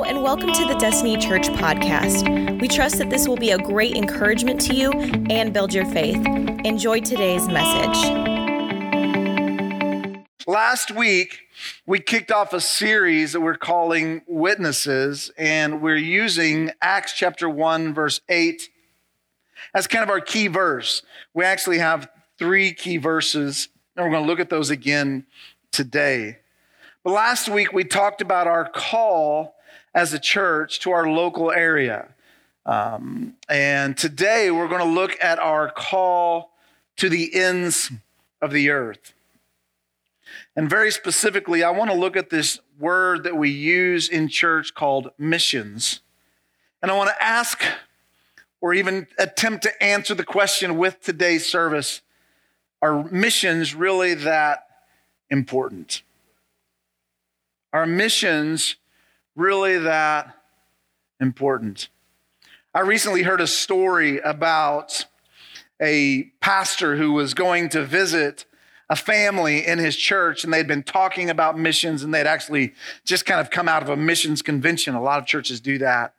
And welcome to the Destiny Church podcast. We trust that this will be a great encouragement to you and build your faith. Enjoy today's message. Last week, we kicked off a series that we're calling Witnesses, and we're using Acts chapter 1, verse 8 as kind of our key verse. We actually have three key verses, and we're going to look at those again today. But last week we talked about our call as a church to our local area. Um, and today we're going to look at our call to the ends of the earth. And very specifically, I want to look at this word that we use in church called missions. And I want to ask or even attempt to answer the question with today's service are missions really that important? Are missions really that important? I recently heard a story about a pastor who was going to visit a family in his church and they'd been talking about missions and they'd actually just kind of come out of a missions convention. A lot of churches do that.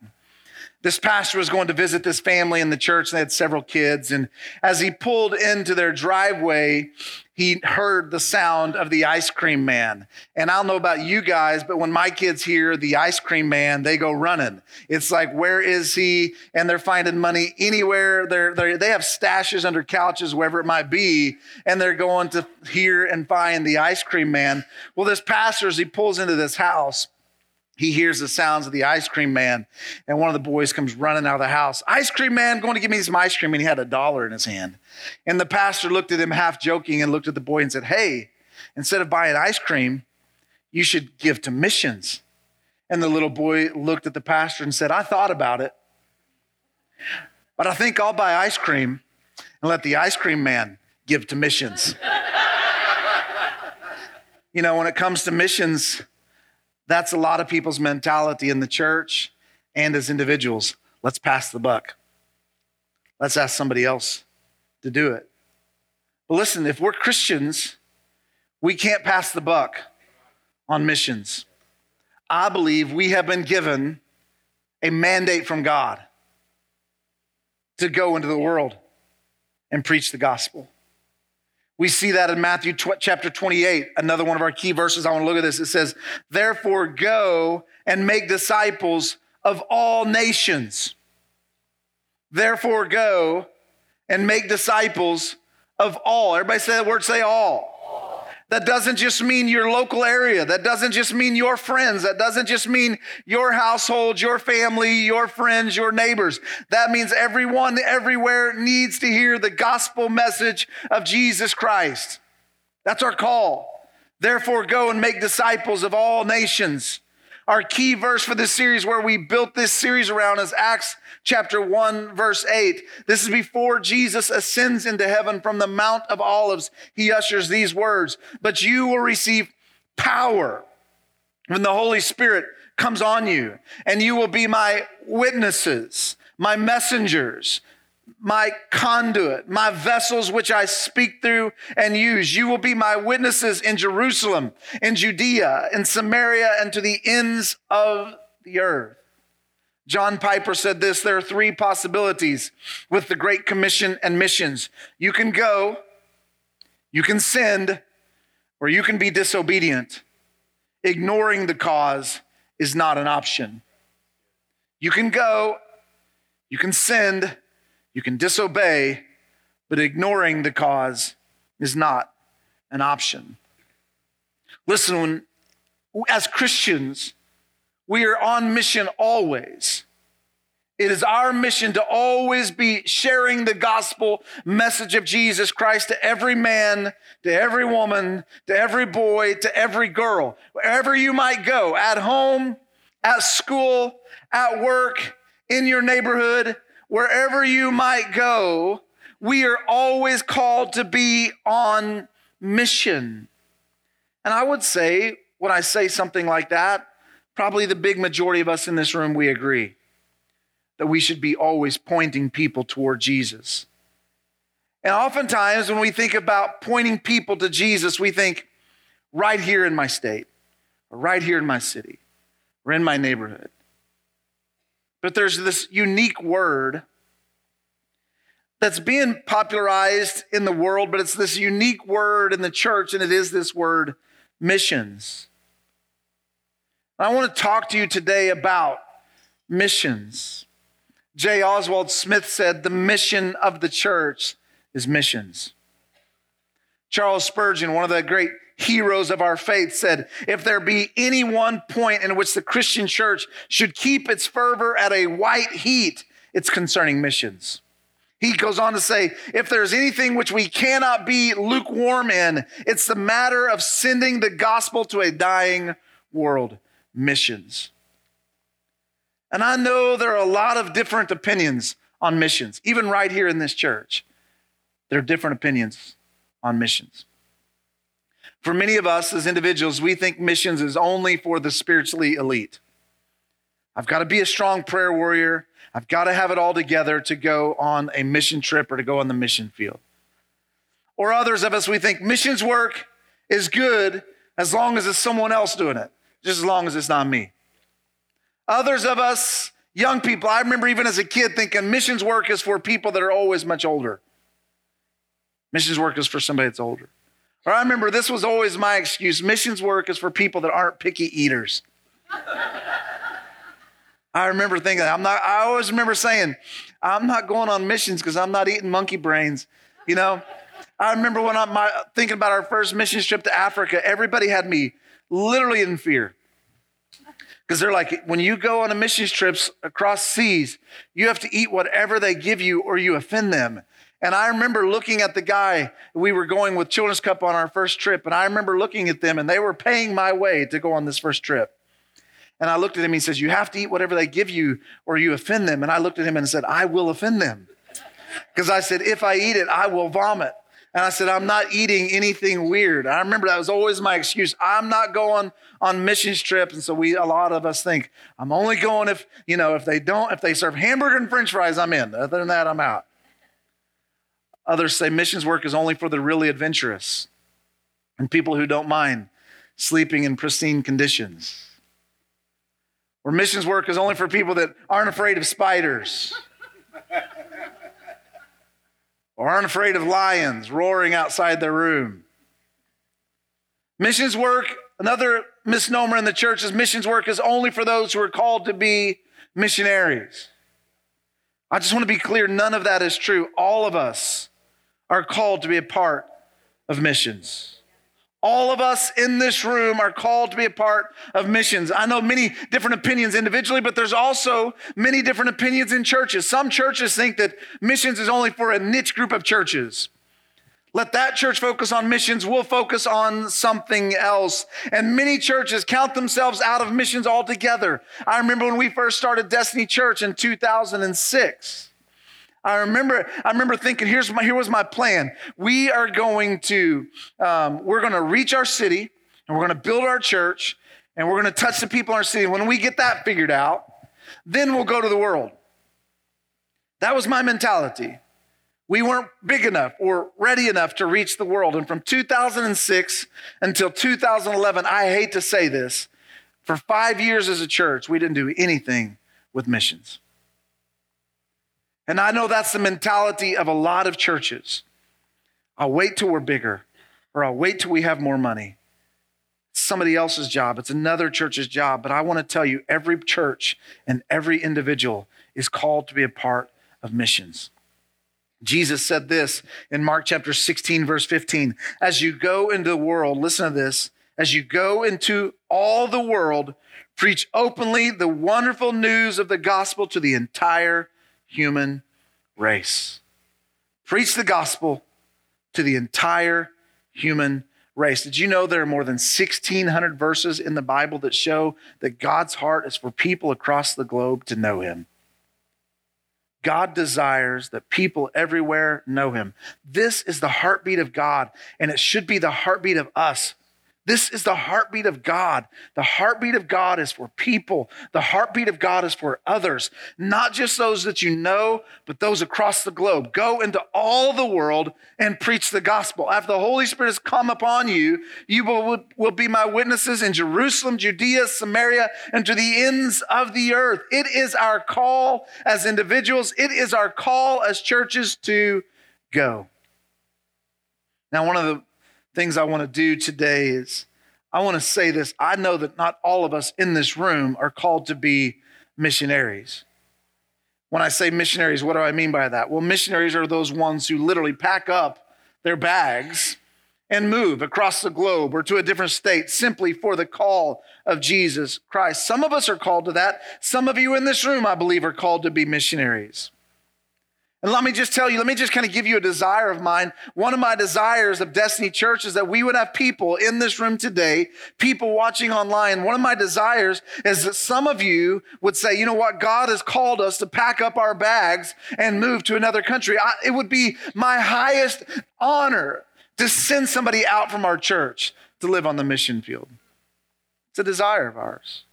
This pastor was going to visit this family in the church and they had several kids. And as he pulled into their driveway, he heard the sound of the ice cream man. And I don't know about you guys, but when my kids hear the ice cream man, they go running. It's like, where is he? And they're finding money anywhere. They're, they're, they have stashes under couches, wherever it might be, and they're going to hear and find the ice cream man. Well, this pastor, as he pulls into this house, he hears the sounds of the ice cream man, and one of the boys comes running out of the house. Ice cream man, going to give me some ice cream. And he had a dollar in his hand. And the pastor looked at him half joking and looked at the boy and said, Hey, instead of buying ice cream, you should give to missions. And the little boy looked at the pastor and said, I thought about it, but I think I'll buy ice cream and let the ice cream man give to missions. you know, when it comes to missions, that's a lot of people's mentality in the church and as individuals. Let's pass the buck. Let's ask somebody else to do it. But listen, if we're Christians, we can't pass the buck on missions. I believe we have been given a mandate from God to go into the world and preach the gospel. We see that in Matthew tw- chapter 28, another one of our key verses. I want to look at this. It says, Therefore, go and make disciples of all nations. Therefore, go and make disciples of all. Everybody say that word, say all. That doesn't just mean your local area. That doesn't just mean your friends. That doesn't just mean your household, your family, your friends, your neighbors. That means everyone everywhere needs to hear the gospel message of Jesus Christ. That's our call. Therefore, go and make disciples of all nations. Our key verse for this series, where we built this series around, is Acts chapter 1, verse 8. This is before Jesus ascends into heaven from the Mount of Olives. He ushers these words But you will receive power when the Holy Spirit comes on you, and you will be my witnesses, my messengers, my conduit, my vessels which I speak through and use. You will be my witnesses in Jerusalem, in Judea, in Samaria, and to the ends of the earth. John Piper said this there are three possibilities with the Great Commission and missions. You can go, you can send, or you can be disobedient. Ignoring the cause is not an option. You can go, you can send, you can disobey, but ignoring the cause is not an option. Listen, when, as Christians, we are on mission always. It is our mission to always be sharing the gospel message of Jesus Christ to every man, to every woman, to every boy, to every girl. Wherever you might go, at home, at school, at work, in your neighborhood, wherever you might go, we are always called to be on mission. And I would say, when I say something like that, probably the big majority of us in this room, we agree that we should be always pointing people toward Jesus. And oftentimes, when we think about pointing people to Jesus, we think right here in my state, or right here in my city, or in my neighborhood. But there's this unique word that's being popularized in the world, but it's this unique word in the church, and it is this word missions. I want to talk to you today about missions. J. Oswald Smith said, The mission of the church is missions. Charles Spurgeon, one of the great heroes of our faith, said, If there be any one point in which the Christian church should keep its fervor at a white heat, it's concerning missions. He goes on to say, if there's anything which we cannot be lukewarm in, it's the matter of sending the gospel to a dying world. Missions. And I know there are a lot of different opinions on missions, even right here in this church. There are different opinions on missions. For many of us as individuals, we think missions is only for the spiritually elite. I've got to be a strong prayer warrior. I've got to have it all together to go on a mission trip or to go on the mission field. Or others of us, we think missions work is good as long as it's someone else doing it, just as long as it's not me. Others of us, young people, I remember even as a kid thinking missions work is for people that are always much older. Missions work is for somebody that's older. Or I remember this was always my excuse missions work is for people that aren't picky eaters. I remember thinking, I'm not, I always remember saying, I'm not going on missions because I'm not eating monkey brains, you know? I remember when I'm thinking about our first mission trip to Africa, everybody had me literally in fear. Because they're like, when you go on a missions trips across seas, you have to eat whatever they give you or you offend them. And I remember looking at the guy, we were going with Children's Cup on our first trip, and I remember looking at them and they were paying my way to go on this first trip. And I looked at him, he says, You have to eat whatever they give you or you offend them. And I looked at him and said, I will offend them. Because I said, If I eat it, I will vomit. And I said, I'm not eating anything weird. I remember that was always my excuse. I'm not going on missions trips. And so we, a lot of us think, I'm only going if, you know, if they don't, if they serve hamburger and french fries, I'm in. Other than that, I'm out. Others say missions work is only for the really adventurous and people who don't mind sleeping in pristine conditions. Or missions work is only for people that aren't afraid of spiders or aren't afraid of lions roaring outside their room. Missions work, another misnomer in the church is missions work is only for those who are called to be missionaries. I just want to be clear none of that is true. All of us are called to be a part of missions. All of us in this room are called to be a part of missions. I know many different opinions individually, but there's also many different opinions in churches. Some churches think that missions is only for a niche group of churches. Let that church focus on missions. We'll focus on something else. And many churches count themselves out of missions altogether. I remember when we first started Destiny Church in 2006. I remember, I remember thinking, here's my, here was my plan. We are going to, um, we're going to reach our city and we're going to build our church and we're going to touch the people in our city. When we get that figured out, then we'll go to the world. That was my mentality. We weren't big enough or ready enough to reach the world. And from 2006 until 2011, I hate to say this, for five years as a church, we didn't do anything with missions. And I know that's the mentality of a lot of churches. I'll wait till we're bigger, or I'll wait till we have more money. It's somebody else's job, it's another church's job. But I want to tell you every church and every individual is called to be a part of missions. Jesus said this in Mark chapter 16, verse 15 As you go into the world, listen to this, as you go into all the world, preach openly the wonderful news of the gospel to the entire human race. Preach the gospel to the entire human race. Did you know there are more than 1,600 verses in the Bible that show that God's heart is for people across the globe to know Him? God desires that people everywhere know Him. This is the heartbeat of God, and it should be the heartbeat of us This is the heartbeat of God. The heartbeat of God is for people. The heartbeat of God is for others, not just those that you know, but those across the globe. Go into all the world and preach the gospel. After the Holy Spirit has come upon you, you will, will be my witnesses in Jerusalem, Judea, Samaria, and to the ends of the earth. It is our call as individuals, it is our call as churches to go. Now, one of the things I want to do today is I want to say this. I know that not all of us in this room are called to be missionaries. When I say missionaries, what do I mean by that? Well, missionaries are those ones who literally pack up their bags and move across the globe or to a different state simply for the call of Jesus Christ. Some of us are called to that. Some of you in this room, I believe, are called to be missionaries. And let me just tell you, let me just kind of give you a desire of mine. One of my desires of Destiny Church is that we would have people in this room today, people watching online. One of my desires is that some of you would say, you know what, God has called us to pack up our bags and move to another country. I, it would be my highest honor to send somebody out from our church to live on the mission field. It's a desire of ours.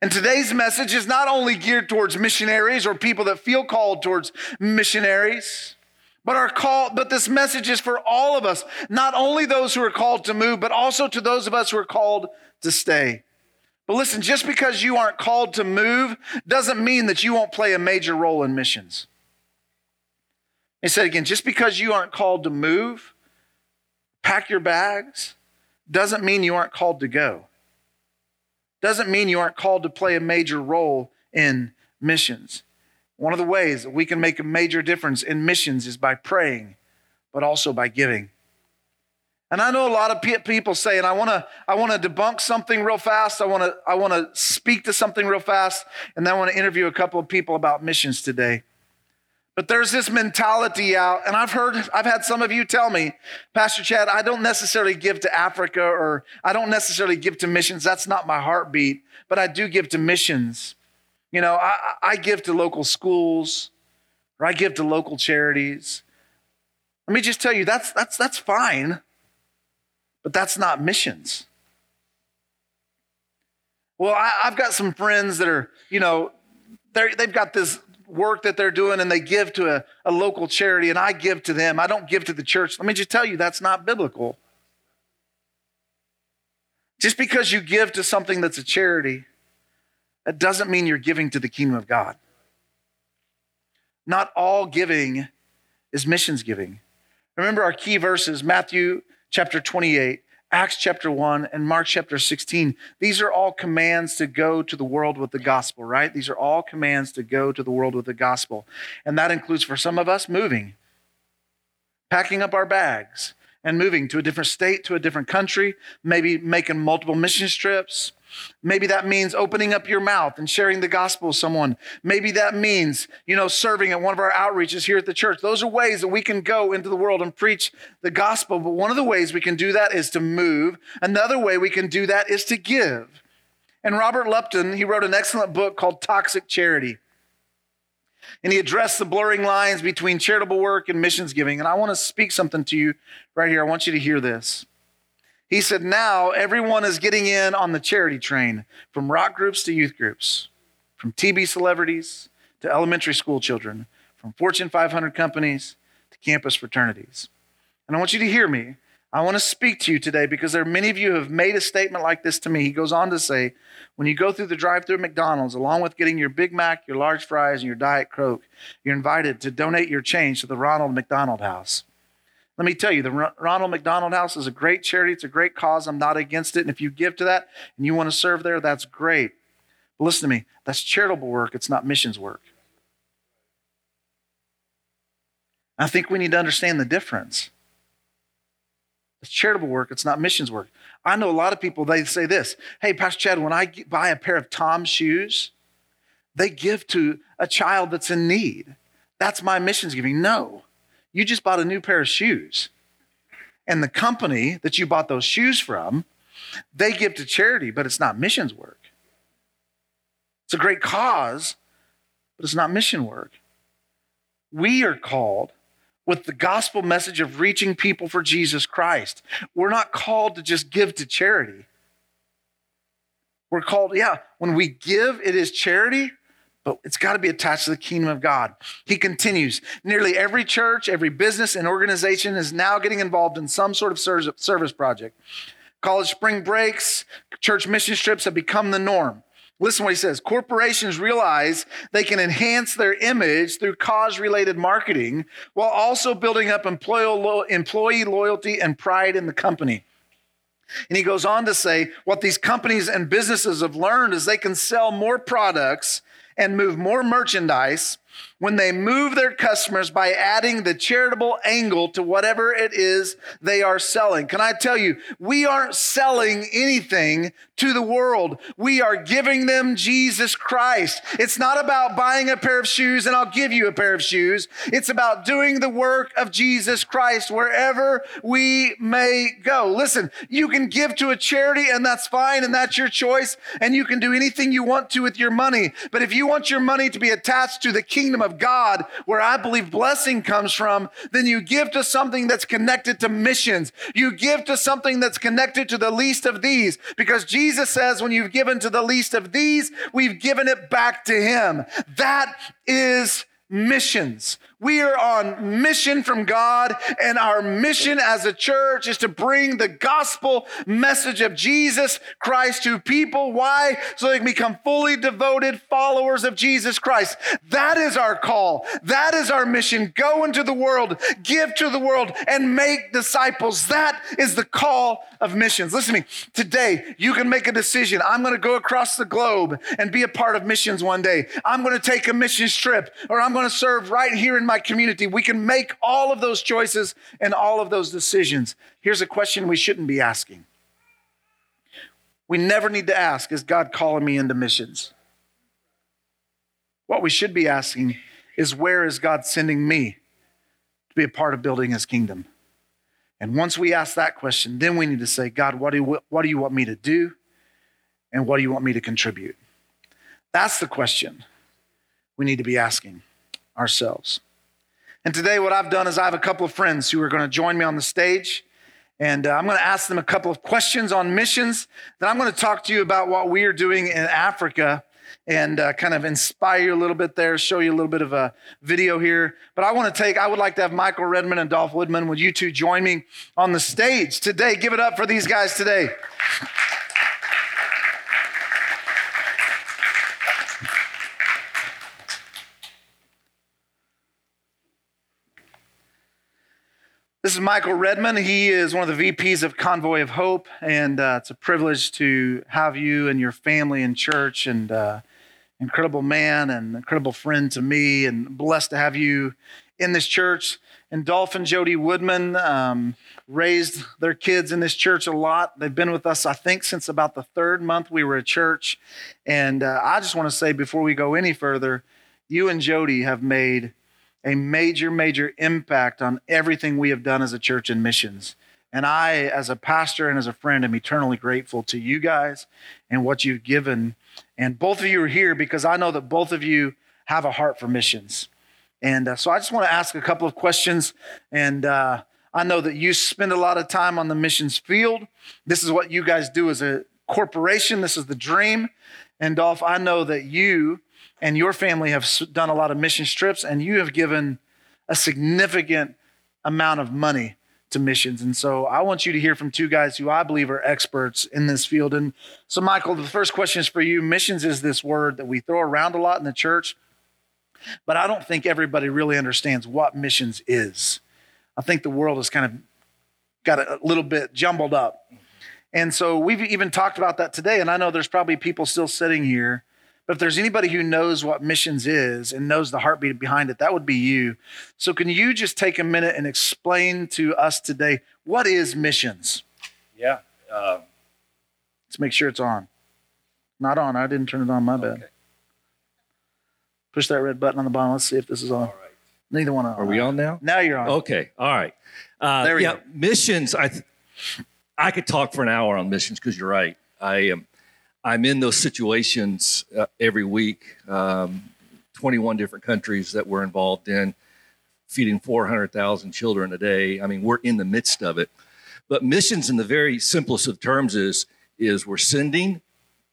And today's message is not only geared towards missionaries or people that feel called towards missionaries, but our call, but this message is for all of us, not only those who are called to move, but also to those of us who are called to stay. But listen, just because you aren't called to move doesn't mean that you won't play a major role in missions. He said again, just because you aren't called to move, pack your bags, doesn't mean you aren't called to go doesn't mean you aren't called to play a major role in missions. One of the ways that we can make a major difference in missions is by praying, but also by giving. And I know a lot of people say, and I want to, I want to debunk something real fast. I want to, I want to speak to something real fast, and then I want to interview a couple of people about missions today. But there's this mentality out, and I've heard, I've had some of you tell me, Pastor Chad, I don't necessarily give to Africa or I don't necessarily give to missions. That's not my heartbeat, but I do give to missions. You know, I, I give to local schools or I give to local charities. Let me just tell you, that's, that's, that's fine, but that's not missions. Well, I, have got some friends that are, you know, they've got this work that they're doing and they give to a, a local charity and I give to them. I don't give to the church. Let me just tell you, that's not biblical. Just because you give to something that's a charity, that doesn't mean you're giving to the kingdom of God. Not all giving is missions giving. Remember our key verses Matthew chapter 28. Acts chapter 1 and Mark chapter 16. These are all commands to go to the world with the gospel, right? These are all commands to go to the world with the gospel. And that includes for some of us moving, packing up our bags and moving to a different state, to a different country, maybe making multiple mission trips, Maybe that means opening up your mouth and sharing the gospel with someone. Maybe that means, you know, serving at one of our outreaches here at the church. Those are ways that we can go into the world and preach the gospel. But one of the ways we can do that is to move. Another way we can do that is to give. And Robert Lupton, he wrote an excellent book called Toxic Charity. And he addressed the blurring lines between charitable work and missions giving. And I want to speak something to you right here. I want you to hear this. He said, now everyone is getting in on the charity train from rock groups to youth groups, from TV celebrities to elementary school children, from Fortune 500 companies to campus fraternities. And I want you to hear me. I want to speak to you today because there are many of you who have made a statement like this to me. He goes on to say, when you go through the drive through at McDonald's, along with getting your Big Mac, your large fries, and your Diet Coke, you're invited to donate your change to the Ronald McDonald House. Let me tell you, the Ronald McDonald House is a great charity. It's a great cause. I'm not against it. And if you give to that and you want to serve there, that's great. But listen to me, that's charitable work, it's not missions work. I think we need to understand the difference. It's charitable work, it's not missions work. I know a lot of people, they say this Hey, Pastor Chad, when I buy a pair of Tom's shoes, they give to a child that's in need. That's my missions giving. No. You just bought a new pair of shoes. And the company that you bought those shoes from, they give to charity, but it's not missions work. It's a great cause, but it's not mission work. We are called, with the gospel message of reaching people for Jesus Christ. We're not called to just give to charity. We're called, yeah, when we give, it is charity, but it's got to be attached to the kingdom of God. He continues nearly every church, every business, and organization is now getting involved in some sort of service project. College spring breaks, church mission trips have become the norm. Listen what he says. Corporations realize they can enhance their image through cause related marketing while also building up employee loyalty and pride in the company. And he goes on to say what these companies and businesses have learned is they can sell more products and move more merchandise when they move their customers by adding the charitable angle to whatever it is they are selling. Can I tell you, we aren't selling anything to the world. We are giving them Jesus Christ. It's not about buying a pair of shoes and I'll give you a pair of shoes. It's about doing the work of Jesus Christ wherever we may go. Listen, you can give to a charity and that's fine and that's your choice and you can do anything you want to with your money. But if you want your money to be attached to the kingdom of God, where I believe blessing comes from, then you give to something that's connected to missions. You give to something that's connected to the least of these, because Jesus says, when you've given to the least of these, we've given it back to Him. That is missions. We are on mission from God, and our mission as a church is to bring the gospel message of Jesus Christ to people. Why? So they can become fully devoted followers of Jesus Christ. That is our call. That is our mission. Go into the world, give to the world, and make disciples. That is the call of missions. Listen to me. Today, you can make a decision. I'm going to go across the globe and be a part of missions one day. I'm going to take a missions trip, or I'm going to serve right here in my community. We can make all of those choices and all of those decisions. Here's a question we shouldn't be asking. We never need to ask, Is God calling me into missions? What we should be asking is, Where is God sending me to be a part of building his kingdom? And once we ask that question, then we need to say, God, what do you, what do you want me to do? And what do you want me to contribute? That's the question we need to be asking ourselves. And today, what I've done is I have a couple of friends who are going to join me on the stage. And uh, I'm going to ask them a couple of questions on missions. Then I'm going to talk to you about what we are doing in Africa and uh, kind of inspire you a little bit there, show you a little bit of a video here. But I want to take, I would like to have Michael Redmond and Dolph Woodman. Would you two join me on the stage today? Give it up for these guys today. This is Michael Redmond. He is one of the VPs of Convoy of Hope, and uh, it's a privilege to have you and your family in church. And uh, incredible man and incredible friend to me, and blessed to have you in this church. And Dolph and Jody Woodman um, raised their kids in this church a lot. They've been with us, I think, since about the third month we were at church. And uh, I just want to say before we go any further, you and Jody have made a major, major impact on everything we have done as a church in missions. And I, as a pastor and as a friend, am eternally grateful to you guys and what you've given. And both of you are here because I know that both of you have a heart for missions. And uh, so I just want to ask a couple of questions. And uh, I know that you spend a lot of time on the missions field. This is what you guys do as a corporation, this is the dream. And Dolph, I know that you and your family have done a lot of mission trips and you have given a significant amount of money to missions. And so I want you to hear from two guys who I believe are experts in this field. And so, Michael, the first question is for you. Missions is this word that we throw around a lot in the church, but I don't think everybody really understands what missions is. I think the world has kind of got a little bit jumbled up. And so we've even talked about that today. And I know there's probably people still sitting here but if there's anybody who knows what missions is and knows the heartbeat behind it, that would be you. So, can you just take a minute and explain to us today what is missions? Yeah. Uh, Let's make sure it's on. Not on. I didn't turn it on. My bad. Okay. Push that red button on the bottom. Let's see if this is on. All right. Neither one on. Are we on now? Now you're on. Okay. All right. Uh, there we yeah, go. Missions. I th- I could talk for an hour on missions because you're right. I am. Um, I'm in those situations uh, every week. Um, 21 different countries that we're involved in, feeding 400,000 children a day. I mean, we're in the midst of it. But missions, in the very simplest of terms, is is we're sending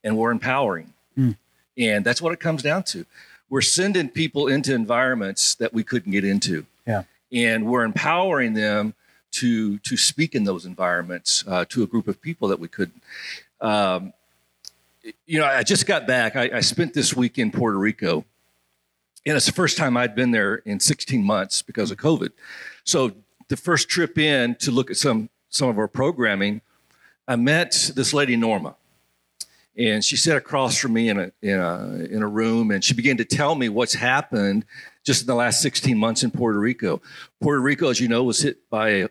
and we're empowering, Mm. and that's what it comes down to. We're sending people into environments that we couldn't get into, Yeah. and we're empowering them to to speak in those environments uh, to a group of people that we couldn't. Um, you know, I just got back. I, I spent this week in Puerto Rico, and it's the first time I'd been there in 16 months because of COVID. So the first trip in to look at some some of our programming, I met this lady Norma, and she sat across from me in a in a in a room, and she began to tell me what's happened just in the last 16 months in Puerto Rico. Puerto Rico, as you know, was hit by a,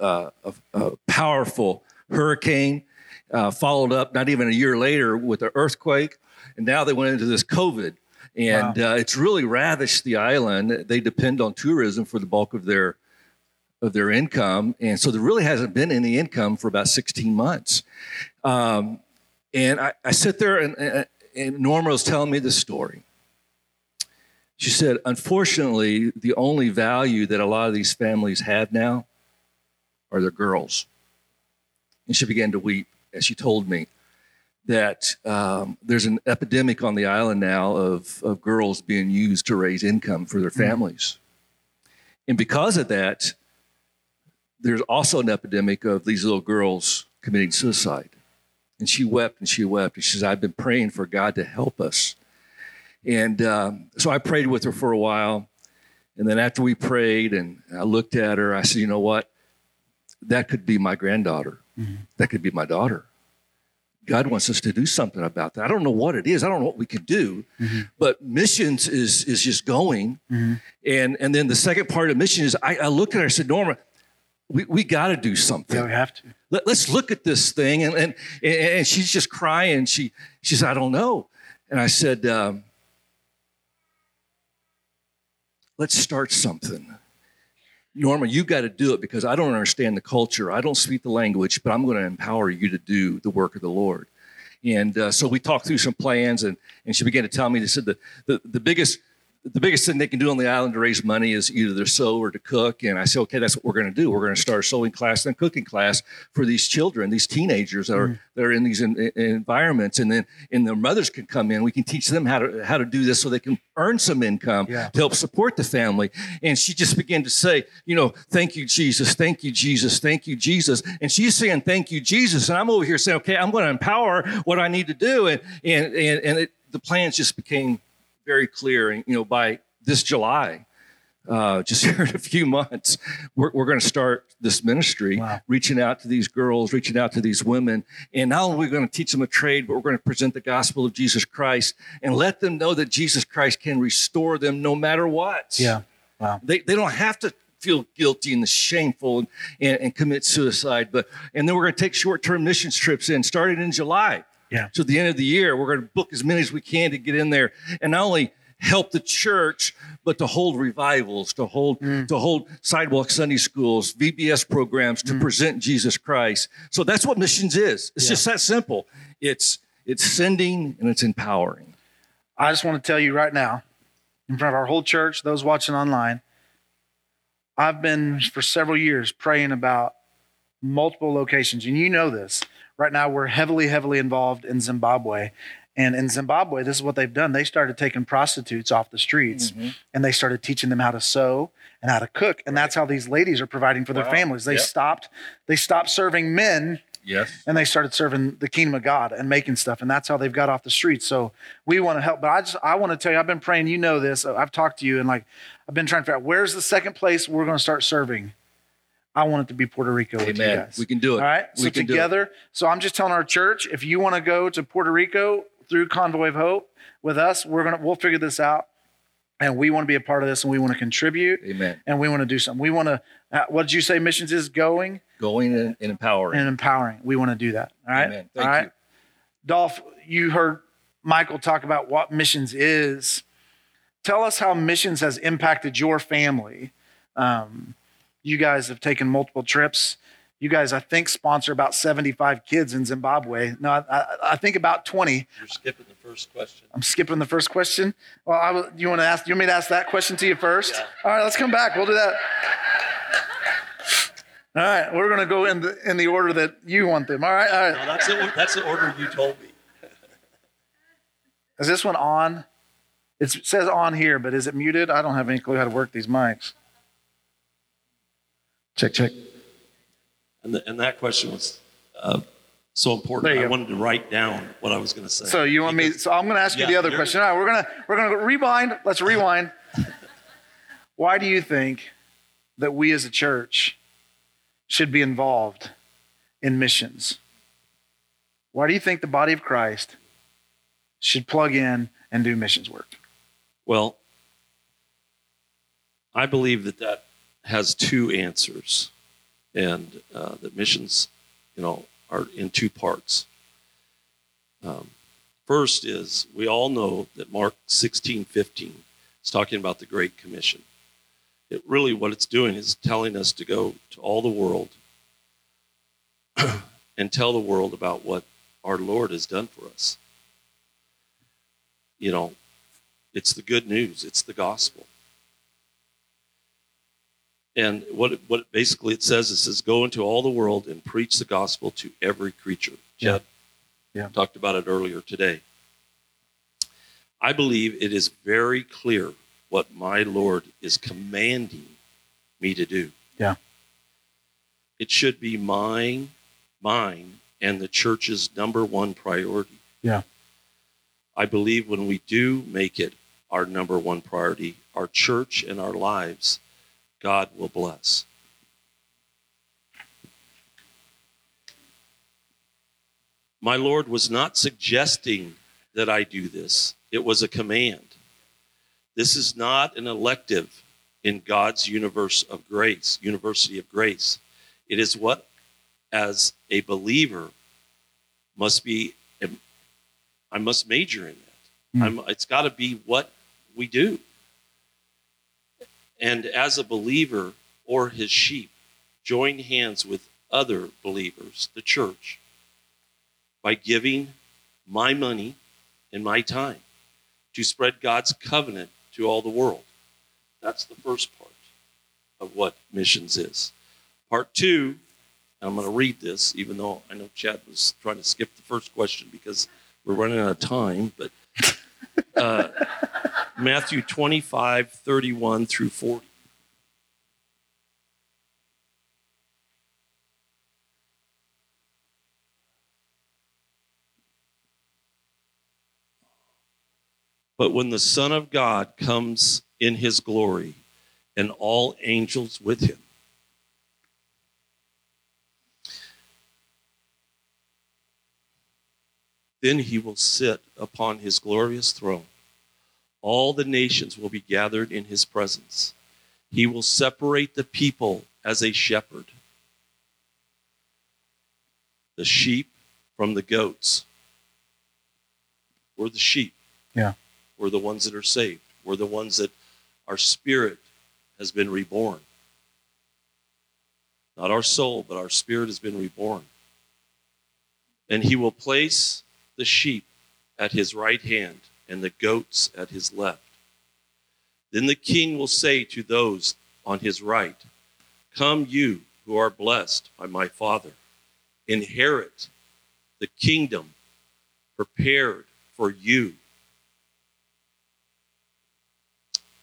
a, a, a powerful hurricane, uh, followed up not even a year later with an earthquake, and now they went into this COVID. And uh, it's really ravished the island. They depend on tourism for the bulk of their of their income, and so there really hasn't been any income for about 16 months. Um, and I, I sit there, and, and, and Norma was telling me this story. She said, unfortunately, the only value that a lot of these families have now are their girls. And she began to weep as she told me that um, there's an epidemic on the island now of, of girls being used to raise income for their families. And because of that, there's also an epidemic of these little girls committing suicide. And she wept and she wept. And she says, I've been praying for God to help us. And um, so I prayed with her for a while. And then after we prayed and I looked at her, I said, you know what? That could be my granddaughter. Mm-hmm. That could be my daughter. God wants us to do something about that. I don't know what it is. I don't know what we can do, mm-hmm. but missions is is just going. Mm-hmm. And and then the second part of mission is I, I looked at her. I said, Norma, we, we got to do something. Yeah, we have to. Let, us look at this thing. And, and and she's just crying. She she says, I don't know. And I said, um, let's start something. Norma, you got to do it because I don't understand the culture. I don't speak the language, but I'm going to empower you to do the work of the Lord. And uh, so we talked through some plans, and, and she began to tell me, they said the, the, the biggest the biggest thing they can do on the island to raise money is either to sew or to cook. And I said, okay, that's what we're going to do. We're going to start a sewing class and a cooking class for these children, these teenagers that are mm. that are in these in, in environments, and then and their mothers can come in. We can teach them how to how to do this so they can earn some income Yeah. to help support the family. And she just began to say, you know, thank you, Jesus, thank you, Jesus, thank you, Jesus. And she's saying, thank you, Jesus. And I'm over here saying, okay, I'm going to empower what I need to do. And and and, and it, the plans just became very clear. And you know, by this July, uh, just here in a few months, we're, we're going to start this ministry, Wow. reaching out to these girls, reaching out to these women. And not only are we going to teach them a trade, but we're going to present the gospel of Jesus Christ and let them know that Jesus Christ can restore them no matter what. Yeah. Wow. They, they don't have to feel guilty and shameful and, and, and commit suicide. But and then we're going to take short-term missions trips in starting in July. Yeah. So at the end of the year, we're going to book as many as we can to get in there and not only help the church, but to hold revivals, to hold Mm. to hold sidewalk Sunday schools, VBS programs Mm. to present Jesus Christ. So that's what missions is. It's Yeah. just that simple. It's it's sending and it's empowering. I just want to tell you right now, in front of our whole church, those watching online, I've been for several years praying about multiple locations. And you know this. Right now, we're heavily, heavily involved in Zimbabwe. And in Zimbabwe, this is what they've done. They started taking prostitutes off the streets mm-hmm. and they started teaching them how to sew and how to cook. And that's how these ladies are providing for their Wow. families. They Yep. stopped, they stopped serving men Yes. and they started serving the kingdom of God and making stuff, and that's how they've got off the streets. So we want to help, but I just I want to tell you, I've been praying. You know this. I've talked to you, and like I've been trying to figure out where's the second place we're going to start serving. I want it to be Puerto Rico with you Amen. guys. We can do it. All right. We So can do it. together. So I'm just telling our church, if you want to go to Puerto Rico through Convoy of Hope with us, we're gonna we'll figure this out, and we want to be a part of this, and we want to contribute, Amen. and we want to do something. We want to. Uh, what did you say? Missions is going Going and, and empowering. and empowering. We want to do that. All right. Amen. Thank All right. you. Dolph, you heard Michael talk about what missions is. Tell us how missions has impacted your family. Um, you guys have taken multiple trips You guys, I think, sponsor about 75 kids in Zimbabwe. No, I, I, I think about 20. You're skipping the first question. I'm skipping the first question. Well, I, you want to ask? You want me to ask that question to you first? Yeah. All right, let's come back. We'll do that. All right, we're going to go in the in the order that you want them. All right, all right. No, that's the, that's the order you told me. Is this one on? It says on here, but is it muted? I don't have any clue how to work these mics. Check, check. And, the, and that question was uh, so important. I go. wanted to write down what I was going to say. So you want me? So I'm going to ask you Yeah, the other question. All right, we're gonna we're gonna rewind. Let's rewind. Why do you think that we as a church should be involved in missions? Why do you think the body of Christ should plug in and do missions work? Well, I believe that that has two answers, and uh, that missions, you know, are in two parts. Um, first is we all know that Mark sixteen fifteen is talking about the Great Commission. It really what it's doing is telling us to go to all the world and tell the world about what our Lord has done for us. You know, it's the good news. It's the gospel. And what it, what it basically it says it says go into all the world and preach the gospel to every creature. Yeah. Chad Yeah. talked about it earlier today. I believe it is very clear what my Lord is commanding me to do. Yeah. It should be mine, mine, and the church's number one priority. Yeah. I believe when we do make it our number one priority, our church and our lives, God will bless. My Lord was not suggesting that I do this, it was a command. This is not an elective in God's universe of grace, university of grace. It is what, as a believer, must be, I must major in that. Hmm. I'm, it's got to be what we do. And as a believer or his sheep, join hands with other believers, the church, by giving my money and my time to spread God's covenant to all the world. That's the first part of what missions is. Part two, I'm going to read this, even though I know Chad was trying to skip the first question because we're running out of time, but uh, Matthew 25, 31 through 40. But when the Son of God comes in his glory and all angels with him, then he will sit upon his glorious throne. All the nations will be gathered in his presence. He will separate the people as a shepherd, the sheep from the goats. We're the sheep. Yeah. We're the ones that are saved. We're the ones that our spirit has been reborn. Not our soul, but our spirit has been reborn. And he will place the sheep at his right hand and the goats at his left. Then the king will say to those on his right, Come, you who are blessed by my Father, inherit the kingdom prepared for you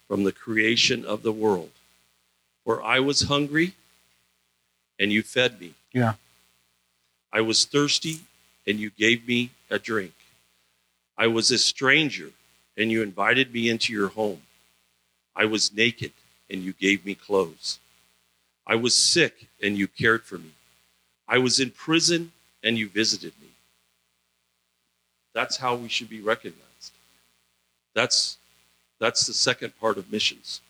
from the creation of the world. For I was hungry, and you fed me. Yeah. I was thirsty, and you gave me a drink. I was a stranger, and you invited me into your home. I was naked, and you gave me clothes. I was sick, and you cared for me. I was in prison, and you visited me. That's how we should be recognized. That's, that's the second part of missions.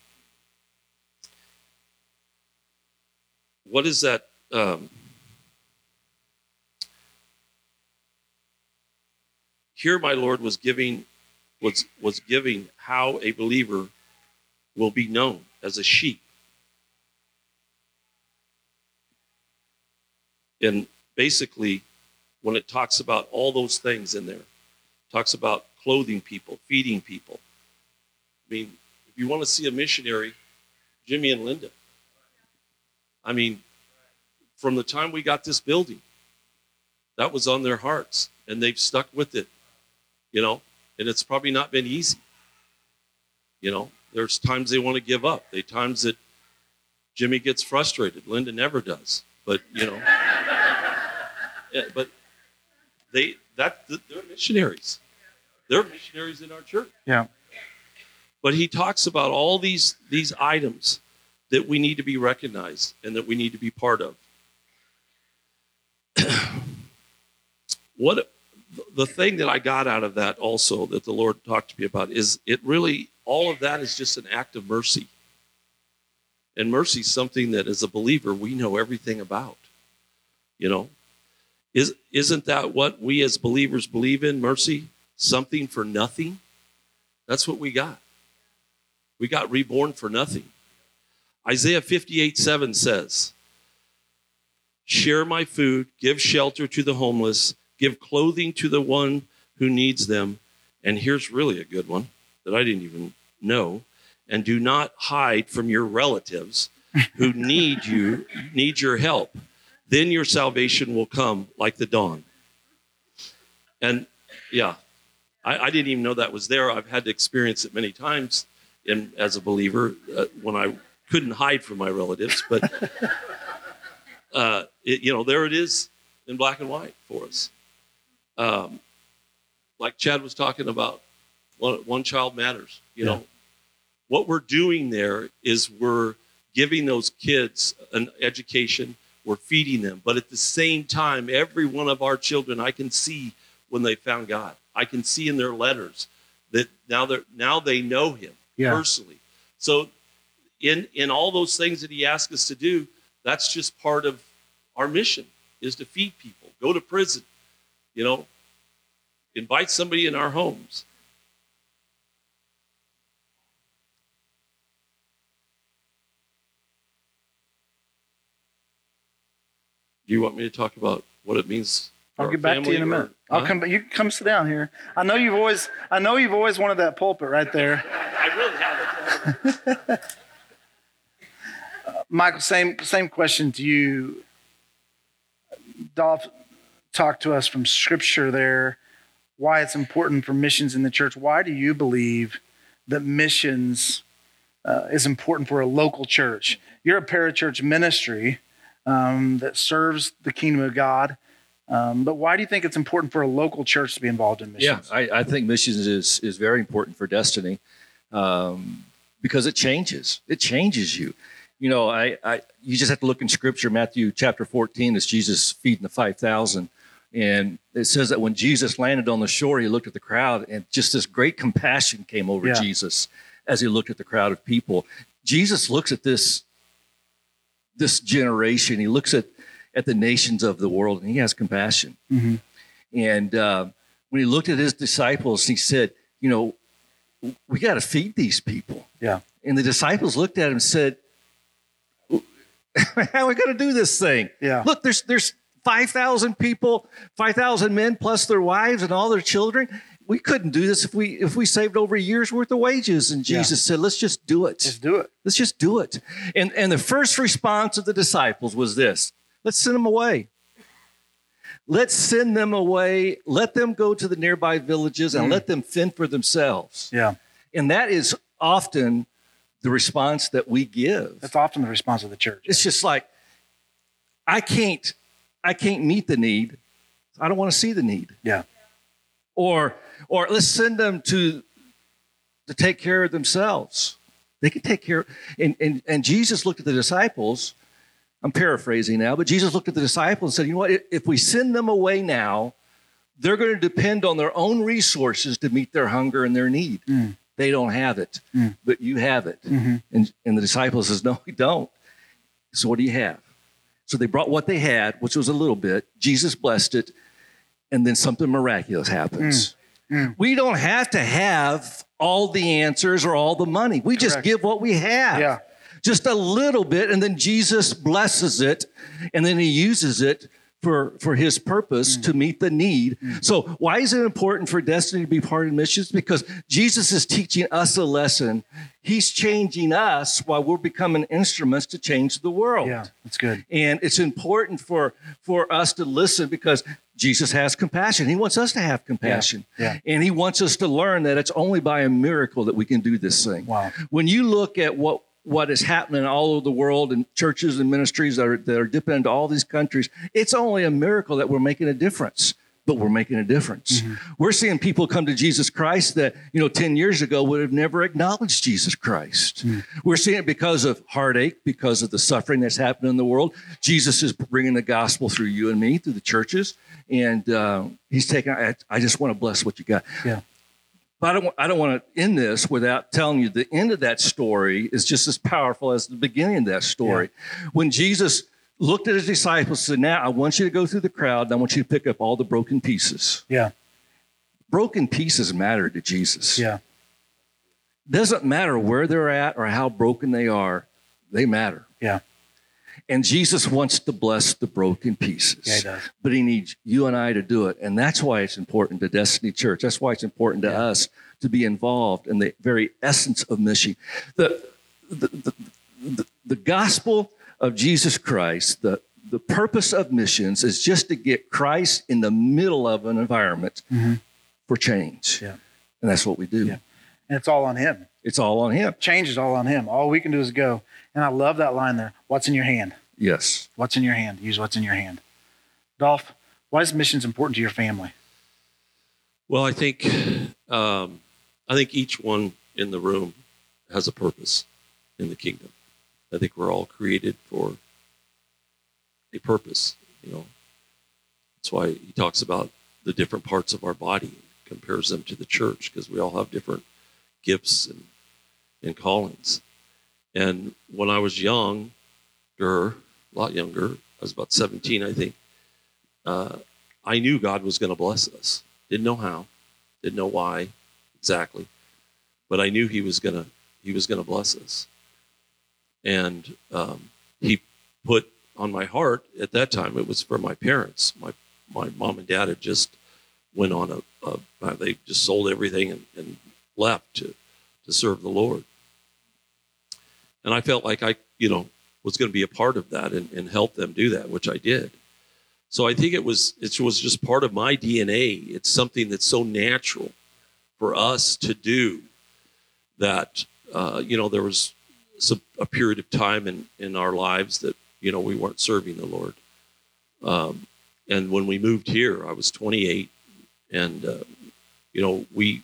What is that? Um, here my lord was giving was was giving how a believer will be known as a sheep And basically, when it talks about all those things in there, talks about clothing people, feeding people. I mean, if you want to see a missionary, Jimmy and Linda. I mean, from the time we got this building, that was on their hearts, and they've stuck with it, you know, and it's probably not been easy. You know, there's times they want to give up. There's times that Jimmy gets frustrated. Linda never does, but you know, yeah, but they that they're missionaries. They're missionaries in our church. Yeah. But he talks about all these these items that we need to be recognized and that we need to be part of. what the thing that I got out of that also that the Lord talked to me about is it really all of that is just an act of mercy. And mercy is something that as a believer we know everything about. You know, is isn't that what we as believers believe in? Mercy, something for nothing. That's what we got. We got reborn for nothing. Isaiah 58 7 says, Share my food, give shelter to the homeless, give clothing to the one who needs them. And here's really a good one that I didn't even know. And do not hide from your relatives who need you, need your help. Then your salvation will come like the dawn. And yeah, I, I didn't even know that was there. I've had to experience it many times in, as a believer uh, when I couldn't hide from my relatives. But, uh, it, you know, there it is in black and white for us. Um, like Chad was talking about, one, one child matters. You yeah. know, what we're doing there is we're giving those kids an education, we're feeding them, but at the same time, every one of our children, I can see when they found God. I can see in their letters that now they now they know Him yeah. personally. So, in in all those things that He asks us to do, that's just part of our mission is to feed people, go to prison, you know, invite somebody in our homes. Do you want me to talk about what it means? I'll get back to you in a minute. Or, I'll huh? come. You can come sit down here. I know you've always. I know you've always wanted that pulpit right there. I really have it. Michael, same same question to you. Dolph talked to us from Scripture there. Why it's important for missions in the church. Why do you believe that missions uh, is important for a local church? You're a parachurch ministry um, that serves the kingdom of God. Um, but why do you think it's important for a local church to be involved in missions? Yeah, I, I think missions is is very important for destiny um, because it changes. It changes you. You know, I, I you just have to look in Scripture, Matthew chapter fourteen, as Jesus feeding the five thousand, and it says that when Jesus landed on the shore, he looked at the crowd, and just this great compassion came over yeah. Jesus as he looked at the crowd of people. Jesus looks at this this generation. He looks at at the nations of the world, and he has compassion. Mm-hmm. And uh, when he looked at his disciples, he said, "You know, we got to feed these people." Yeah. And the disciples looked at him and said, "How are we going to do this thing?" Yeah. Look, there's there's five thousand people, five thousand men plus their wives and all their children we couldn't do this if we if we saved over a year's worth of wages. And Jesus yeah. said, let's just do it. Let's do it. Let's just do it. And and the first response of the disciples was this: let's send them away. Let's send them away. Let them go to the nearby villages and mm. let them fend for themselves. Yeah. And that is often the response that we give. That's often the response of the church. It's just like, I can't, I can't meet the need. I don't want to see the need. Yeah. Or or let's send them to to take care of themselves. They can take care. And, and, and Jesus looked at the disciples. I'm paraphrasing now, but Jesus looked at the disciples and said, You know what? If we send them away now, they're going to depend on their own resources to meet their hunger and their need. Mm. They don't have it, mm. but you have it. Mm-hmm. And, and the disciples says, No, we don't. So what do you have? So they brought what they had, which was a little bit. Jesus blessed it, and then something miraculous happens. Mm. Mm. We don't have to have all the answers or all the money. We Correct. just give what we have. Yeah. Just a little bit, and then Jesus blesses it, and then he uses it for for his purpose Mm. to meet the need. So why is it important for Destiny to be part of missions? Because Jesus is teaching us a lesson. He's changing us while we're becoming instruments to change the world. Yeah, that's good. And it's important for for us to listen because Jesus has compassion. He wants us to have compassion. yeah. And he wants us to learn that it's only by a miracle that we can do this thing. Wow. When you look at what what is happening all over the world and churches and ministries that are that are dipping into all these countries, it's only a miracle that we're making a difference. But we're making a difference. We're seeing people come to Jesus Christ that, you know, 10 years ago would have never acknowledged Jesus Christ. We're seeing it because of heartache, because of the suffering that's happening in the world. Jesus is bringing the gospel through you and me, through the churches. And uh, he's taking, I, I just want to bless what you got. Yeah. But I don't, I don't want to end this without telling you the end of that story is just as powerful as the beginning of that story. When Jesus looked at his disciples and said, Now I want you to go through the crowd and I want you to pick up all the broken pieces. Yeah. Broken pieces matter to Jesus. Yeah. Doesn't matter where they're at or how broken they are, they matter. Yeah. And Jesus wants to bless the broken pieces. Yeah, he does. But he needs you and I to do it. And that's why it's important to Destiny Church. That's why it's important to Yeah. us to be involved in the very essence of mission. The, the, the, the, the gospel of Jesus Christ, the, the purpose of missions is just to get Christ in the middle of an environment for change. Mm-hmm. Yeah. And that's what we do. Yeah. And it's all on him. It's all on him. Change is all on him. All we can do is go. And I love that line there. What's in your hand? Yes. What's in your hand? Use what's in your hand. Dolph, why is missions important to your family? Well, I think um, I think each one in the room has a purpose in the kingdom. I think we're all created for a purpose. You know, that's why he talks about the different parts of our body, compares them to the church because we all have different gifts and and callings. And when I was younger, a lot younger, I was about seventeen, I think. Uh, I knew God was going to bless us. Didn't know how, didn't know why exactly, but I knew He was going to He was going to bless us. And um, He put on my heart at that time. It was for my parents. My my mom and dad had just went on a, a they just sold everything and, and left to to serve the Lord. And I felt like I, you know, was going to be a part of that and, and help them do that, which I did. So I think it was it was just part of my DNA. It's something that's so natural for us to do that uh, you know there was some, a period of time in in our lives that you know we weren't serving the Lord. Um, and when we moved here, I was 28, and uh, you know we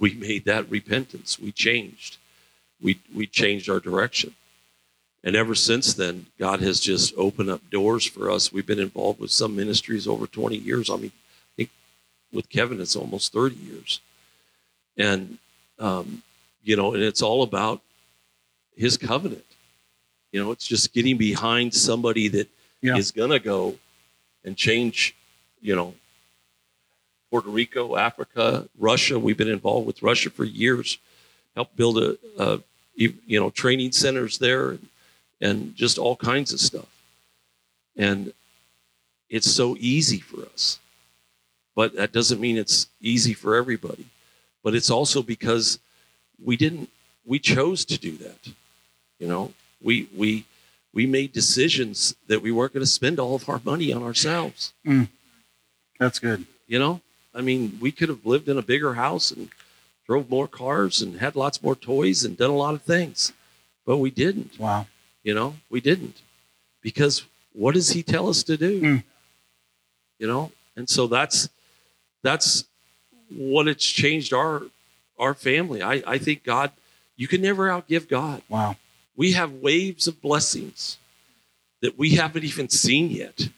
we made that repentance. We changed. We we changed our direction. And ever since then, God has just opened up doors for us. We've been involved with some ministries over 20 years. I mean, I think with Kevin, it's almost 30 years. And, um, you know, and it's all about his covenant. You know, it's just getting behind somebody that is Yeah. going to go and change, you know, Puerto Rico, Africa, Russia. We've been involved with Russia for years, helped build a, a you know, training centers there and just all kinds of stuff. And it's so easy for us. But that doesn't mean it's easy for everybody. But it's also because we didn't we chose to do that. You know, we we we made decisions that we weren't going to spend all of our money on ourselves. Mm. That's good. You know, I mean, we could have lived in a bigger house and drove more cars and had lots more toys and done a lot of things, but we didn't. Wow. You know, we didn't because what does he tell us to do? Mm. You know, and so that's that's what it's changed our our family. I I think God, you can never outgive God. Wow. We have waves of blessings that we haven't even seen yet.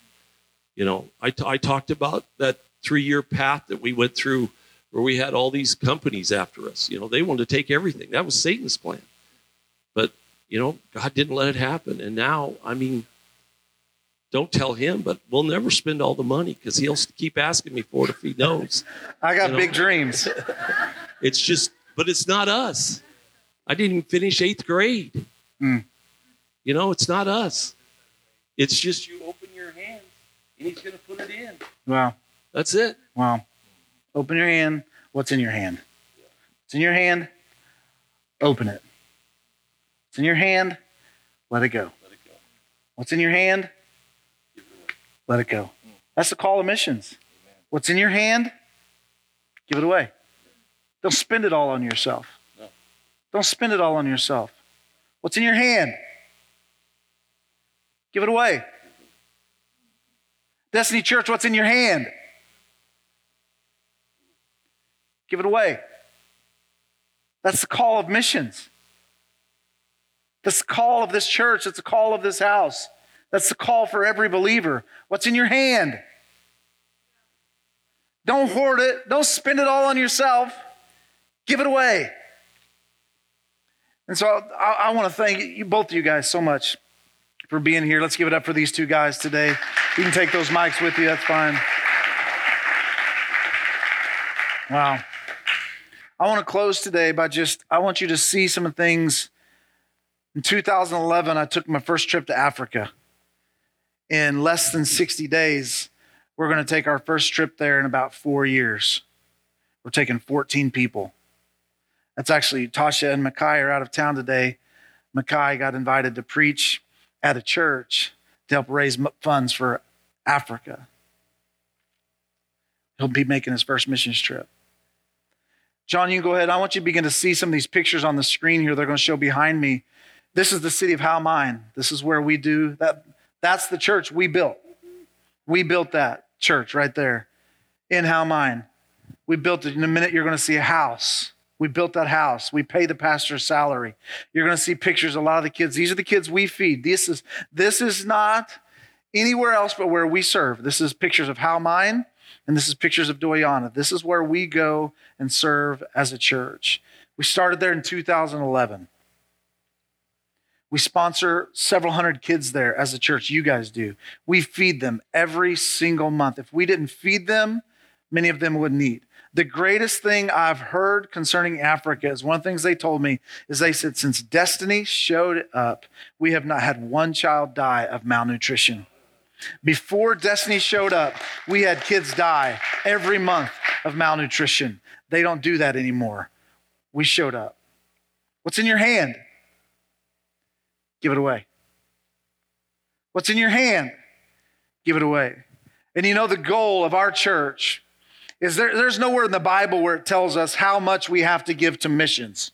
You know, I, t- I talked about that three year path that we went through where we had all these companies after us. You know, they wanted to take everything. That was Satan's plan. But, you know, God didn't let it happen. And now, I mean, don't tell him, but we'll never spend all the money because he'll keep asking me for it if he knows. I got You know? big dreams. It's just, but it's not us. I didn't even finish eighth grade. Mm. You know, it's not us. It's just you open your hands and He's going to put it in. Wow. That's it. Wow. Open your hand. What's in your hand? It's in your hand. Open it. It's in your hand. Let it go. Let it go. What's in your hand? Let it go. That's the call of missions. What's in your hand? Give it away. Don't spend it all on yourself. No. Don't spend it all on yourself. What's in your hand? Give it away. Destiny Church, what's in your hand? Give it away. That's the call of missions. That's the call of this church. That's the call of this house. That's the call for every believer. What's in your hand? Don't hoard it. Don't spend it all on yourself. Give it away. And so I, I want to thank you, both of you guys so much for being here. Let's give it up for these two guys today. You can take those mics with you, that's fine. Wow. I want to close today by just, I want you to see some things. In 2011, I took my first trip to Africa. In less than 60 days, we're going to take our first trip there in about four years. We're taking 14 people. That's actually Tasha and Makai are out of town today. Makai got invited to preach at a church to help raise funds for Africa. He'll be making his first missions trip. John, you can go ahead. I want you to begin to see some of these pictures on the screen here. They're going to show behind me. This is the city of Hal Mine. This is where we do that. That's the church we built. We built that church right there in Hal Mine. We built it. In a minute, you're going to see a house. We built that house. We pay the pastor's salary. You're going to see pictures. Of a lot of the kids. These are the kids we feed. This is this is not anywhere else but where we serve. This is pictures of Hal Mine, and this is pictures of Doyana. This is where we go and serve as a church. We started there in 2011. We sponsor several hundred kids there as a church. You guys do. We feed them every single month. If we didn't feed them, many of them wouldn't eat. The greatest thing I've heard concerning Africa is one of the things they told me is they said, since Destiny showed up, we have not had one child die of malnutrition. Before Destiny showed up, we had kids die every month of malnutrition. They don't do that anymore. We showed up. What's in your hand? Give it away. What's in your hand? Give it away. And you know, the goal of our church is there, there's nowhere in the Bible where it tells us how much we have to give to missions.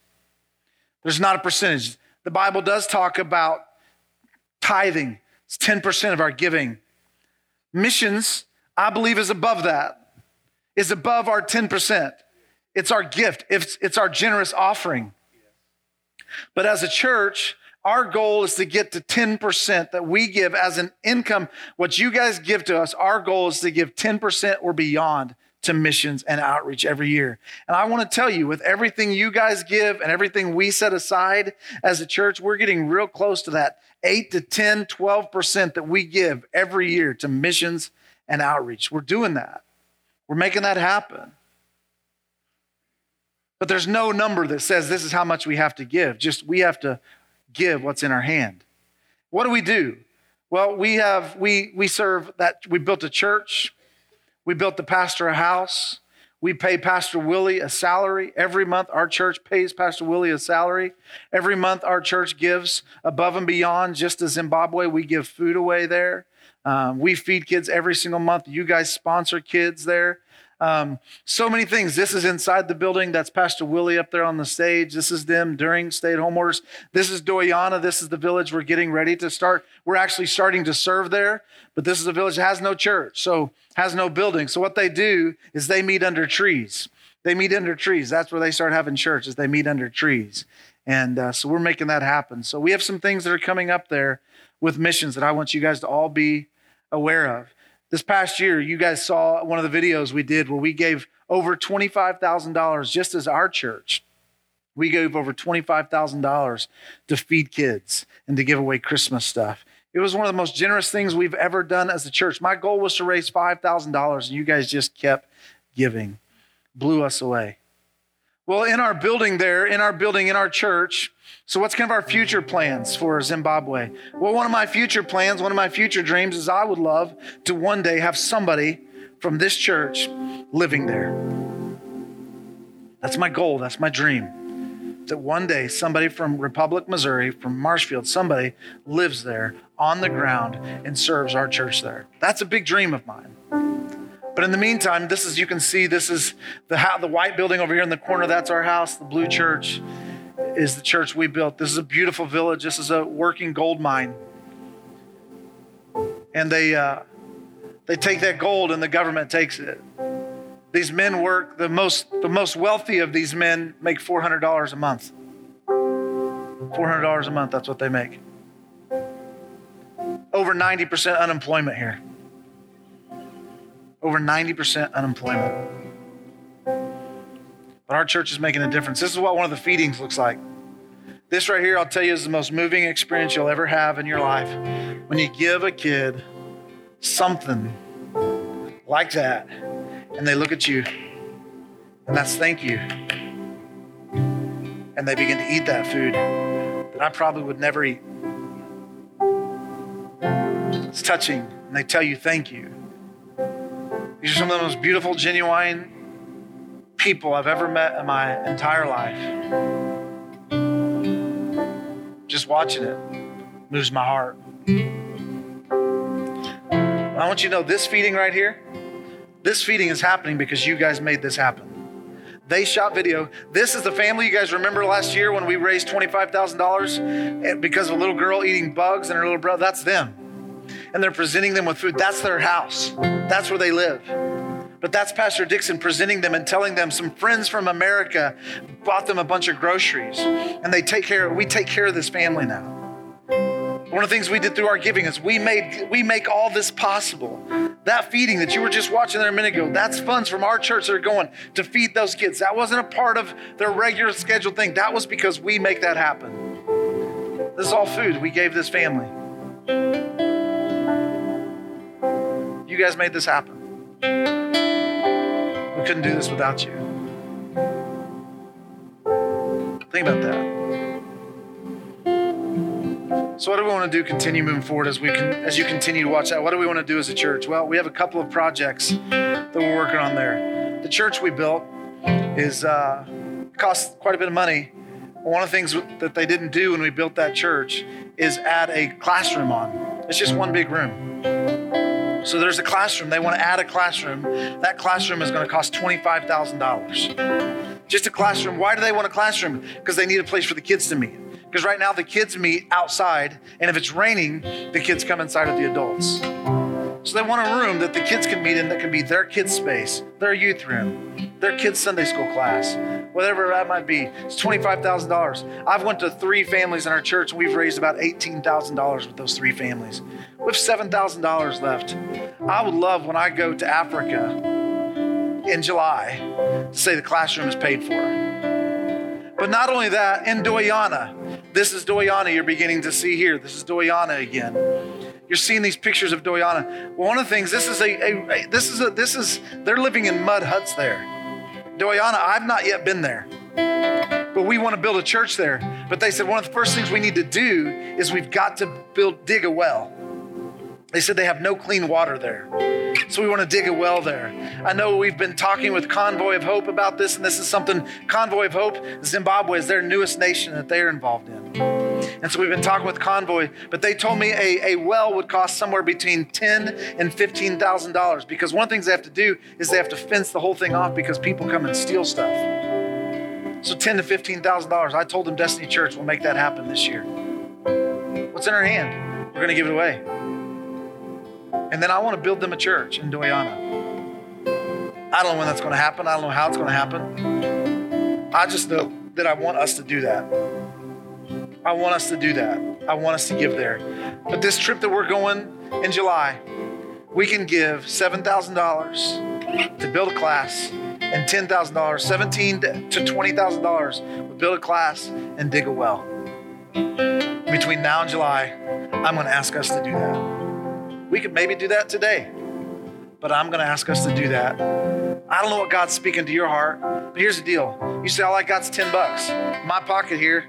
There's not a percentage. The Bible does talk about tithing, it's 10% of our giving. Missions, I believe, is above that, is above our 10%. It's our gift, it's, it's our generous offering. But as a church, our goal is to get to 10% that we give as an income. What you guys give to us, our goal is to give 10% or beyond to missions and outreach every year. And I want to tell you, with everything you guys give and everything we set aside as a church, we're getting real close to that 8 to 10, 12% that we give every year to missions and outreach. We're doing that. We're making that happen. But there's no number that says this is how much we have to give. Just we have to give what's in our hand. What do we do? Well, we have we we serve that we built a church we built the pastor a house. We pay Pastor Willie a salary. Every month, our church pays Pastor Willie a salary. Every month, our church gives above and beyond, just as Zimbabwe, we give food away there. Um, we feed kids every single month. You guys sponsor kids there. Um, so many things. This is inside the building. That's Pastor Willie up there on the stage. This is them during stay at home orders. This is Doyana. This is the village we're getting ready to start. We're actually starting to serve there, but this is a village that has no church, so has no building. So what they do is they meet under trees. They meet under trees. That's where they start having church. Is they meet under trees, and uh, so we're making that happen. So we have some things that are coming up there with missions that I want you guys to all be aware of. This past year, you guys saw one of the videos we did where we gave over $25,000 just as our church. We gave over $25,000 to feed kids and to give away Christmas stuff. It was one of the most generous things we've ever done as a church. My goal was to raise $5,000, and you guys just kept giving, blew us away. Well, in our building there, in our building, in our church, so what's kind of our future plans for Zimbabwe? Well, one of my future plans, one of my future dreams is I would love to one day have somebody from this church living there. That's my goal, that's my dream. That one day somebody from Republic, Missouri, from Marshfield, somebody lives there on the ground and serves our church there. That's a big dream of mine. But in the meantime, this is, you can see, this is the, the white building over here in the corner. That's our house. The blue church is the church we built. This is a beautiful village. This is a working gold mine. And they, uh, they take that gold and the government takes it. These men work, the most, the most wealthy of these men make $400 a month. $400 a month, that's what they make. Over 90% unemployment here over 90% unemployment. But our church is making a difference. This is what one of the feedings looks like. This right here, I'll tell you, is the most moving experience you'll ever have in your life. When you give a kid something like that, and they look at you, and that's thank you. And they begin to eat that food that I probably would never eat. It's touching, and they tell you thank you. These are some of the most beautiful, genuine people I've ever met in my entire life. Just watching it moves my heart. I want you to know this feeding right here, this feeding is happening because you guys made this happen. They shot video. This is the family you guys remember last year when we raised $25,000 eh, because of a little girl eating bugs and her little brother. That's them and they're presenting them with food. That's their house, that's where they live. But that's Pastor Dixon presenting them and telling them some friends from America bought them a bunch of groceries and they take care, we take care of this family now. One of the things we did through our giving is we made we make all this possible. That feeding that you were just watching there a minute ago, that's funds from our church that are going to feed those kids. That wasn't a part of their regular scheduled thing. That was because we make that happen. This is all food we gave this family. You guys made this happen. We couldn't do this without you. Think about that. So, what do we want to do? Continue moving forward as we can, as you continue to watch that. What do we want to do as a church? Well, we have a couple of projects that we're working on there. The church we built is uh, cost quite a bit of money. One of the things that they didn't do when we built that church is add a classroom on. It's just one big room. So there's a classroom. They want to add a classroom. That classroom is going to cost $25,000. Just a classroom. Why do they want a classroom? Because they need a place for the kids to meet. Because right now the kids meet outside, and if it's raining, the kids come inside with the adults. So they want a room that the kids can meet in that can be their kids' space, their youth room, their kids' Sunday school class, whatever that might be. It's $25,000. I've went to three families in our church, and we've raised about $18,000 with those three families. We have $7,000 left. I would love when I go to Africa in July to say the classroom is paid for. But not only that, in Doyana, this is Doyana you're beginning to see here. This is Doyana again. You're seeing these pictures of Doyana. Well, one of the things, this is a, a, a this is a this is they're living in mud huts there. Doyana, I've not yet been there. But we want to build a church there. But they said one of the first things we need to do is we've got to build dig a well. They said they have no clean water there. So we want to dig a well there. I know we've been talking with Convoy of Hope about this, and this is something Convoy of Hope, Zimbabwe is their newest nation that they're involved in. And so we've been talking with Convoy, but they told me a, a well would cost somewhere between ten and fifteen thousand dollars because one of the things they have to do is they have to fence the whole thing off because people come and steal stuff. So ten to fifteen thousand dollars. I told them Destiny Church will make that happen this year. What's in our hand? We're going to give it away. And then I want to build them a church in Doyana. I don't know when that's going to happen. I don't know how it's going to happen. I just know that I want us to do that. I want us to do that. I want us to give there. But this trip that we're going in July, we can give $7,000 to build a class and $10,000, 17 to $20,000 to build a class and dig a well. Between now and July, I'm going to ask us to do that. We could maybe do that today, but I'm going to ask us to do that. I don't know what God's speaking to your heart, but here's the deal. You say, all I got's 10 bucks. My pocket here,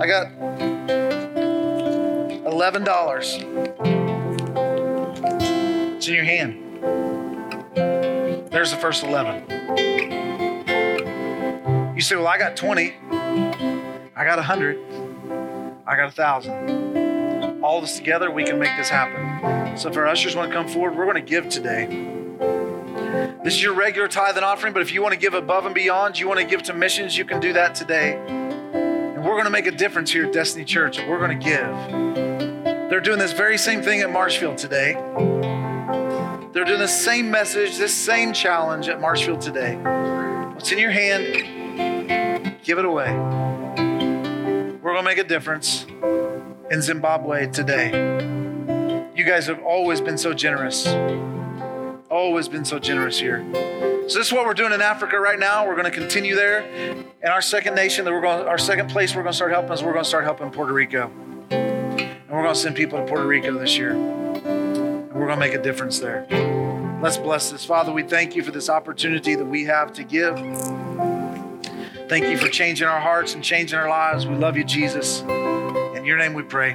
I got $11. It's in your hand. There's the first 11. You say, well, I got 20. I got 100. I got a 1,000. All of us together, we can make this happen. So if our ushers want to come forward, we're going to give today. This is your regular tithe and offering, but if you want to give above and beyond, you want to give to missions, you can do that today. We're going to make a difference here at Destiny Church, we're going to give. They're doing this very same thing at Marshfield today. They're doing the same message, this same challenge at Marshfield today. What's in your hand? Give it away. We're going to make a difference in Zimbabwe today. You guys have always been so generous. Always been so generous here. So this is what we're doing in Africa right now. We're going to continue there. And our second nation that we're going, our second place we're going to start helping is we're going to start helping Puerto Rico. And we're going to send people to Puerto Rico this year. And we're going to make a difference there. Let's bless this. Father, we thank you for this opportunity that we have to give. Thank you for changing our hearts and changing our lives. We love you, Jesus. In your name we pray.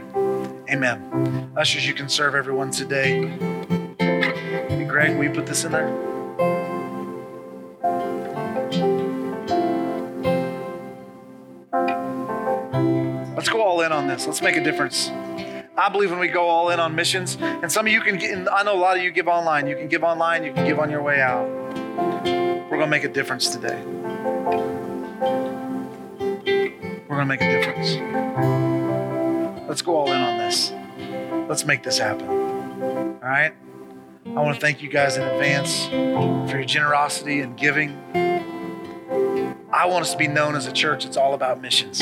Amen. Ushers, you can serve everyone today. Greg, you put this in there? In on this. Let's make a difference. I believe when we go all in on missions, and some of you can get, I know a lot of you give online. You can give online, you can give on your way out. We're going to make a difference today. We're going to make a difference. Let's go all in on this. Let's make this happen. All right? I want to thank you guys in advance for your generosity and giving. I want us to be known as a church that's all about missions.